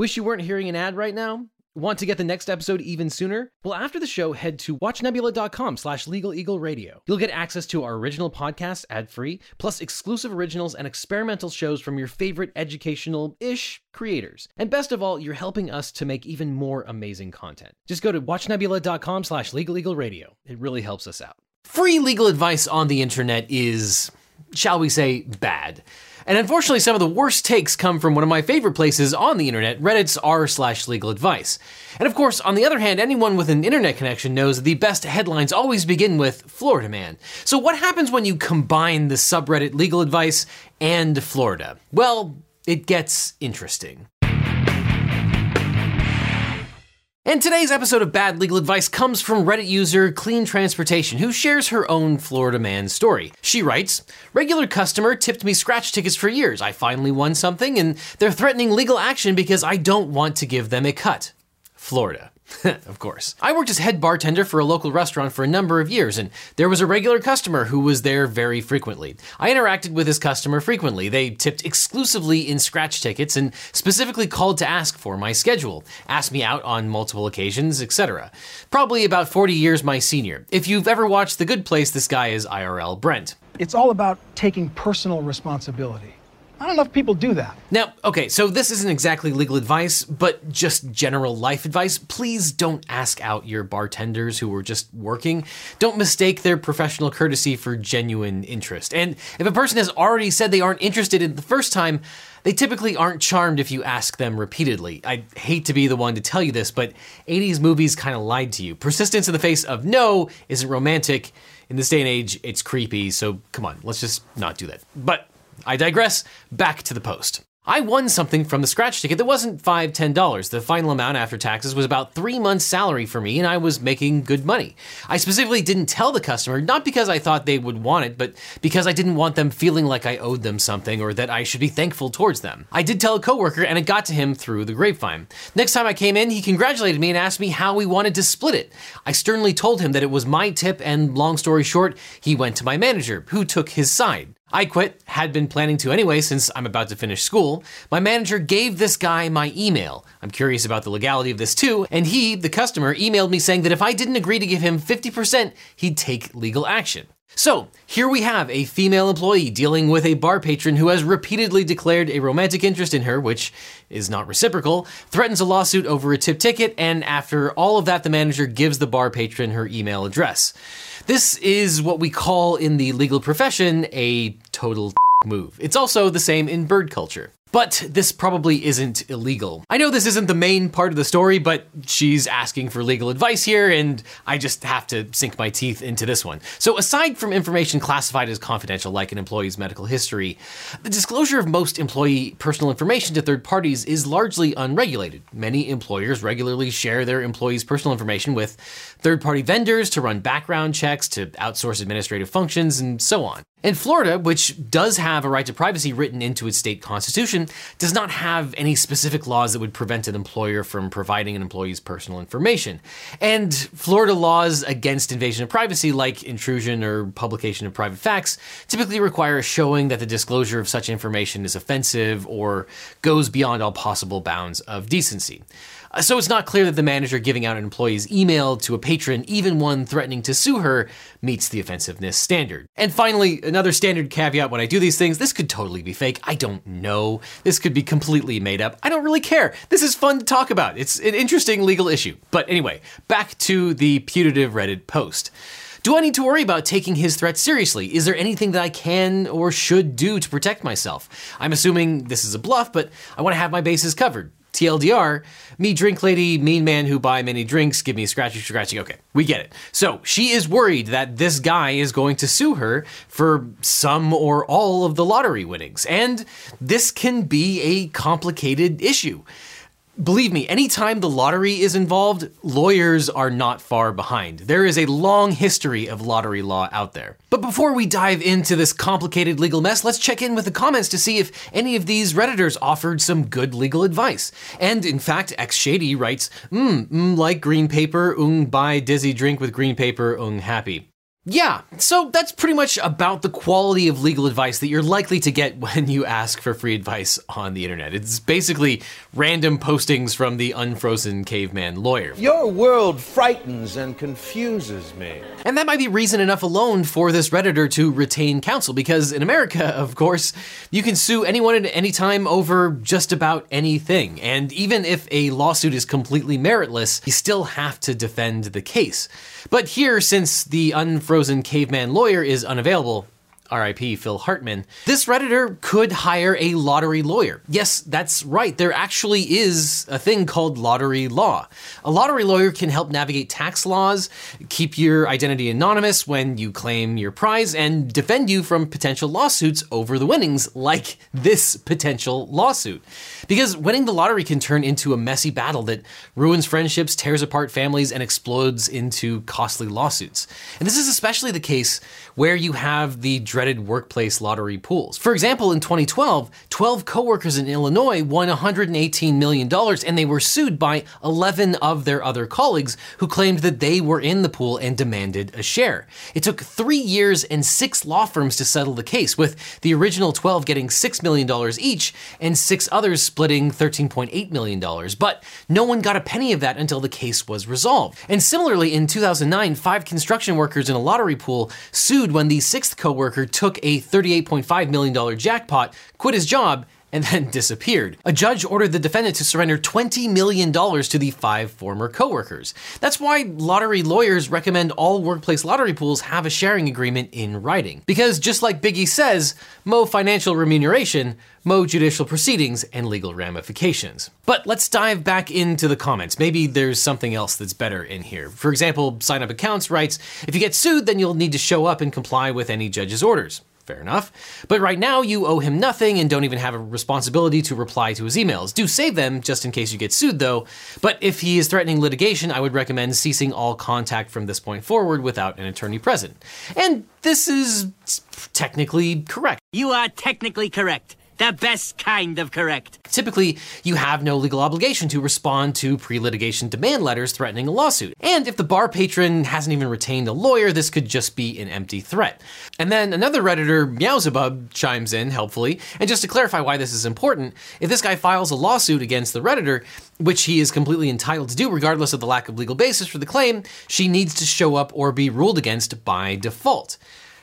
Wish you weren't hearing an ad right now? Want to get the next episode even sooner? Well, after the show, head to watchnebula.com slash legaleagleradio. You'll get access to our original podcast ad-free, plus exclusive originals and experimental shows from your favorite educational-ish creators. And best of all, you're helping us to make even more amazing content. Just go to watchnebula.com slash legaleagleradio. It really helps us out. Free legal advice on the internet is, shall we say, bad. And unfortunately, some of the worst takes come from one of my favorite places on the internet, Reddit's r slash legal advice. And of course, on the other hand, anyone with an internet connection knows the best headlines always begin with Florida man. So what happens when you combine the subreddit legal advice and Florida? Well, it gets interesting. And today's episode of Bad Legal Advice comes from Reddit user Clean Transportation, who shares her own Florida man story. She writes Regular customer tipped me scratch tickets for years. I finally won something, and they're threatening legal action because I don't want to give them a cut. Florida. of course. I worked as head bartender for a local restaurant for a number of years, and there was a regular customer who was there very frequently. I interacted with this customer frequently. They tipped exclusively in scratch tickets and specifically called to ask for my schedule, asked me out on multiple occasions, etc. Probably about 40 years my senior. If you've ever watched The Good Place, this guy is IRL Brent. It's all about taking personal responsibility. Not know if people do that. Now, okay, so this isn't exactly legal advice, but just general life advice. Please don't ask out your bartenders who are just working. Don't mistake their professional courtesy for genuine interest. And if a person has already said they aren't interested in the first time, they typically aren't charmed if you ask them repeatedly. I hate to be the one to tell you this, but 80s movies kind of lied to you. Persistence in the face of no isn't romantic. In this day and age, it's creepy, so come on, let's just not do that. But I digress, back to the post. I won something from the scratch ticket that wasn't five, ten dollars. The final amount after taxes was about three months' salary for me, and I was making good money. I specifically didn't tell the customer, not because I thought they would want it, but because I didn't want them feeling like I owed them something or that I should be thankful towards them. I did tell a coworker, and it got to him through the grapevine. Next time I came in, he congratulated me and asked me how we wanted to split it. I sternly told him that it was my tip, and long story short, he went to my manager, who took his side. I quit, had been planning to anyway since I'm about to finish school. My manager gave this guy my email. I'm curious about the legality of this too, and he, the customer, emailed me saying that if I didn't agree to give him 50%, he'd take legal action. So, here we have a female employee dealing with a bar patron who has repeatedly declared a romantic interest in her, which is not reciprocal, threatens a lawsuit over a tip ticket, and after all of that, the manager gives the bar patron her email address. This is what we call in the legal profession a total move. It's also the same in bird culture. But this probably isn't illegal. I know this isn't the main part of the story, but she's asking for legal advice here, and I just have to sink my teeth into this one. So, aside from information classified as confidential, like an employee's medical history, the disclosure of most employee personal information to third parties is largely unregulated. Many employers regularly share their employees' personal information with third party vendors to run background checks, to outsource administrative functions, and so on. And Florida, which does have a right to privacy written into its state constitution, does not have any specific laws that would prevent an employer from providing an employee's personal information. And Florida laws against invasion of privacy, like intrusion or publication of private facts, typically require showing that the disclosure of such information is offensive or goes beyond all possible bounds of decency. Uh, so it's not clear that the manager giving out an employee's email to a patron, even one threatening to sue her, meets the offensiveness standard. And finally, another standard caveat when I do these things, this could totally be fake. I don't know. This could be completely made up. I don't really care. This is fun to talk about. It's an interesting legal issue. But anyway, back to the putative Reddit post. Do I need to worry about taking his threat seriously? Is there anything that I can or should do to protect myself? I'm assuming this is a bluff, but I want to have my bases covered. TLDR, me drink lady, mean man who buy many drinks, give me scratchy scratchy. Okay, we get it. So she is worried that this guy is going to sue her for some or all of the lottery winnings. And this can be a complicated issue. Believe me, anytime the lottery is involved, lawyers are not far behind. There is a long history of lottery law out there. But before we dive into this complicated legal mess, let's check in with the comments to see if any of these Redditors offered some good legal advice. And in fact, X Shady writes, mm, mm, like green paper, ung buy dizzy drink with green paper, ung happy. Yeah, so that's pretty much about the quality of legal advice that you're likely to get when you ask for free advice on the internet. It's basically random postings from the unfrozen caveman lawyer. Your world frightens and confuses me. And that might be reason enough alone for this Redditor to retain counsel, because in America, of course, you can sue anyone at any time over just about anything. And even if a lawsuit is completely meritless, you still have to defend the case. But here, since the unfrozen caveman lawyer is unavailable, RIP Phil Hartman, this Redditor could hire a lottery lawyer. Yes, that's right. There actually is a thing called lottery law. A lottery lawyer can help navigate tax laws, keep your identity anonymous when you claim your prize, and defend you from potential lawsuits over the winnings, like this potential lawsuit. Because winning the lottery can turn into a messy battle that ruins friendships, tears apart families, and explodes into costly lawsuits. And this is especially the case where you have the dreaded workplace lottery pools. For example, in 2012, 12 coworkers in Illinois won $118 million and they were sued by 11 of their other colleagues who claimed that they were in the pool and demanded a share. It took three years and six law firms to settle the case, with the original 12 getting $6 million each and six others splitting $13.8 million. But no one got a penny of that until the case was resolved. And similarly, in 2009, five construction workers in a lottery pool sued when the sixth coworker took a $38.5 million jackpot, quit his job, and then disappeared. A judge ordered the defendant to surrender $20 million to the five former coworkers. That's why lottery lawyers recommend all workplace lottery pools have a sharing agreement in writing. Because just like Biggie says, mo financial remuneration, mo judicial proceedings, and legal ramifications. But let's dive back into the comments. Maybe there's something else that's better in here. For example, Sign Up Accounts writes, if you get sued, then you'll need to show up and comply with any judge's orders. Fair enough. But right now, you owe him nothing and don't even have a responsibility to reply to his emails. Do save them just in case you get sued, though. But if he is threatening litigation, I would recommend ceasing all contact from this point forward without an attorney present. And this is technically correct. You are technically correct. The best kind of correct. Typically, you have no legal obligation to respond to pre litigation demand letters threatening a lawsuit. And if the bar patron hasn't even retained a lawyer, this could just be an empty threat. And then another Redditor, Meowzebub, chimes in helpfully. And just to clarify why this is important, if this guy files a lawsuit against the Redditor, which he is completely entitled to do regardless of the lack of legal basis for the claim, she needs to show up or be ruled against by default.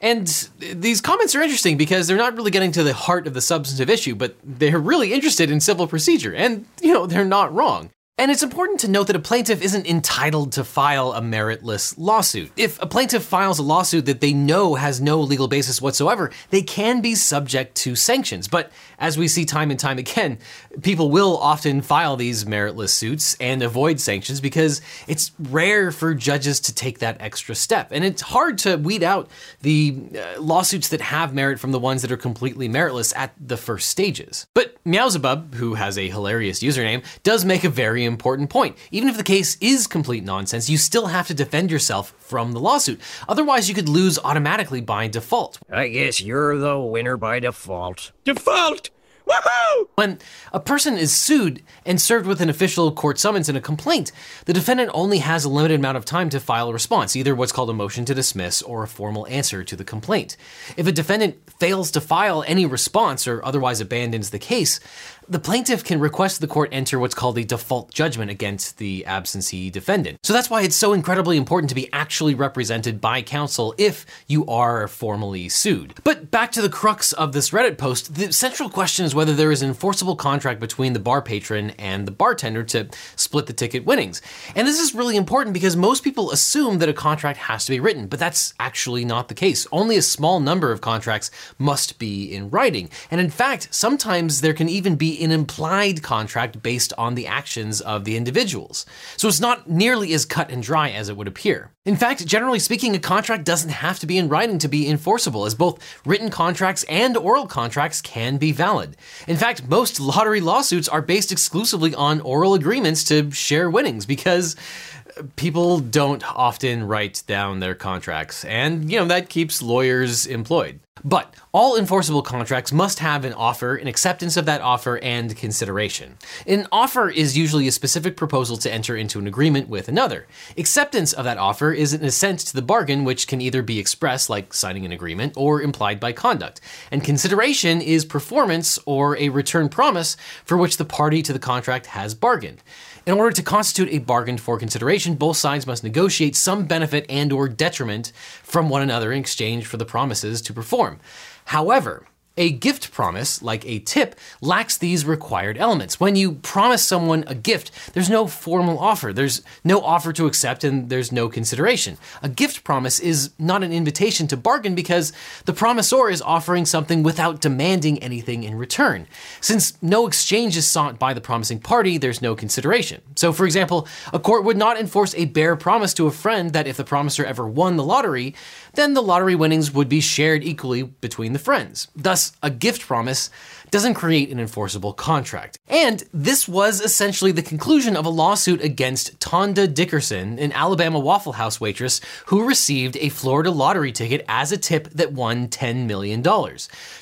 And these comments are interesting because they're not really getting to the heart of the substantive issue, but they're really interested in civil procedure. And, you know, they're not wrong. And it's important to note that a plaintiff isn't entitled to file a meritless lawsuit. If a plaintiff files a lawsuit that they know has no legal basis whatsoever, they can be subject to sanctions. But as we see time and time again, people will often file these meritless suits and avoid sanctions because it's rare for judges to take that extra step. And it's hard to weed out the uh, lawsuits that have merit from the ones that are completely meritless at the first stages. But Meowzebub, who has a hilarious username, does make a very important point. Even if the case is complete nonsense, you still have to defend yourself from the lawsuit. Otherwise, you could lose automatically by default. I guess you're the winner by default. Default! Woohoo! When a person is sued and served with an official court summons and a complaint, the defendant only has a limited amount of time to file a response, either what's called a motion to dismiss or a formal answer to the complaint. If a defendant fails to file any response or otherwise abandons the case, the plaintiff can request the court enter what's called a default judgment against the absentee defendant. So that's why it's so incredibly important to be actually represented by counsel if you are formally sued. But back to the crux of this Reddit post, the central question is whether there is an enforceable contract between the bar patron and the bartender to split the ticket winnings. And this is really important because most people assume that a contract has to be written, but that's actually not the case. Only a small number of contracts must be in writing. And in fact, sometimes there can even be an implied contract based on the actions of the individuals. So it's not nearly as cut and dry as it would appear. In fact, generally speaking, a contract doesn't have to be in writing to be enforceable, as both written contracts and oral contracts can be valid. In fact, most lottery lawsuits are based exclusively on oral agreements to share winnings because people don't often write down their contracts, and you know that keeps lawyers employed. But all enforceable contracts must have an offer, an acceptance of that offer, and consideration. An offer is usually a specific proposal to enter into an agreement with another. Acceptance of that offer is an assent to the bargain, which can either be expressed, like signing an agreement, or implied by conduct. And consideration is performance or a return promise for which the party to the contract has bargained. In order to constitute a bargain for consideration, both sides must negotiate some benefit and or detriment from one another in exchange for the promises to perform. However, a gift promise, like a tip, lacks these required elements. When you promise someone a gift, there's no formal offer, there's no offer to accept, and there's no consideration. A gift promise is not an invitation to bargain because the promisor is offering something without demanding anything in return. Since no exchange is sought by the promising party, there's no consideration. So, for example, a court would not enforce a bare promise to a friend that if the promiser ever won the lottery, then the lottery winnings would be shared equally between the friends. Thus, a gift promise doesn't create an enforceable contract. And this was essentially the conclusion of a lawsuit against Tonda Dickerson, an Alabama Waffle House waitress who received a Florida lottery ticket as a tip that won $10 million.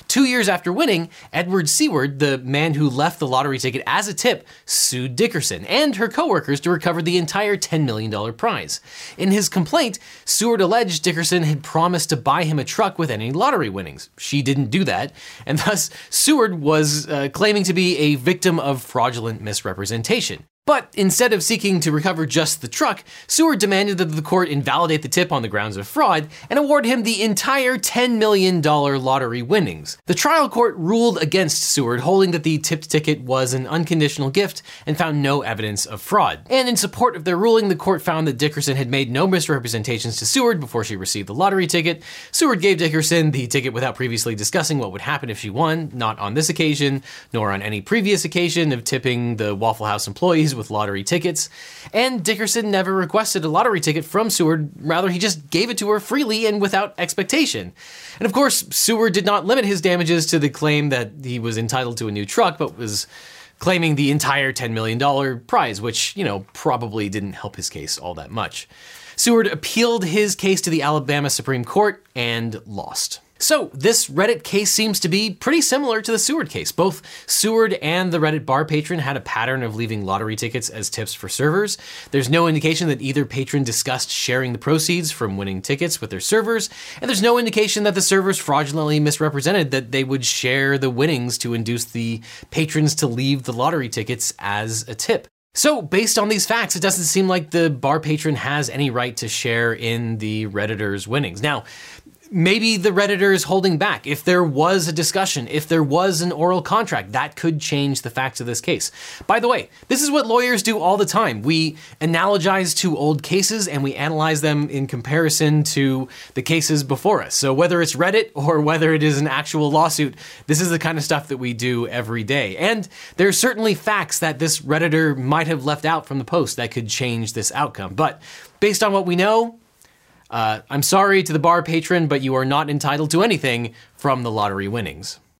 Two years after winning, Edward Seward, the man who left the lottery ticket as a tip, sued Dickerson and her coworkers to recover the entire $10 million prize. In his complaint, Seward alleged Dickerson had promised to buy him a truck with any lottery winnings. She didn't do that, and thus Seward was uh, claiming to be a victim of fraudulent misrepresentation. But instead of seeking to recover just the truck, Seward demanded that the court invalidate the tip on the grounds of fraud and award him the entire $10 million lottery winnings. The trial court ruled against Seward, holding that the tipped ticket was an unconditional gift and found no evidence of fraud. And in support of their ruling, the court found that Dickerson had made no misrepresentations to Seward before she received the lottery ticket. Seward gave Dickerson the ticket without previously discussing what would happen if she won, not on this occasion, nor on any previous occasion of tipping the Waffle House employees with lottery tickets, and Dickerson never requested a lottery ticket from Seward, rather, he just gave it to her freely and without expectation. And of course, Seward did not limit his damages to the claim that he was entitled to a new truck, but was claiming the entire $10 million prize, which, you know, probably didn't help his case all that much. Seward appealed his case to the Alabama Supreme Court and lost. So, this Reddit case seems to be pretty similar to the Seward case. Both Seward and the Reddit bar patron had a pattern of leaving lottery tickets as tips for servers. There's no indication that either patron discussed sharing the proceeds from winning tickets with their servers, and there's no indication that the servers fraudulently misrepresented that they would share the winnings to induce the patrons to leave the lottery tickets as a tip. So, based on these facts, it doesn't seem like the bar patron has any right to share in the Redditor's winnings. Now, maybe the Redditor is holding back. If there was a discussion, if there was an oral contract, that could change the facts of this case. By the way, this is what lawyers do all the time. We analogize to old cases and we analyze them in comparison to the cases before us. So whether it's Reddit or whether it is an actual lawsuit, this is the kind of stuff that we do every day. And there's certainly facts that this Redditor might have left out from the post that could change this outcome. But based on what we know, uh, I'm sorry to the bar patron, but you are not entitled to anything from the lottery winnings.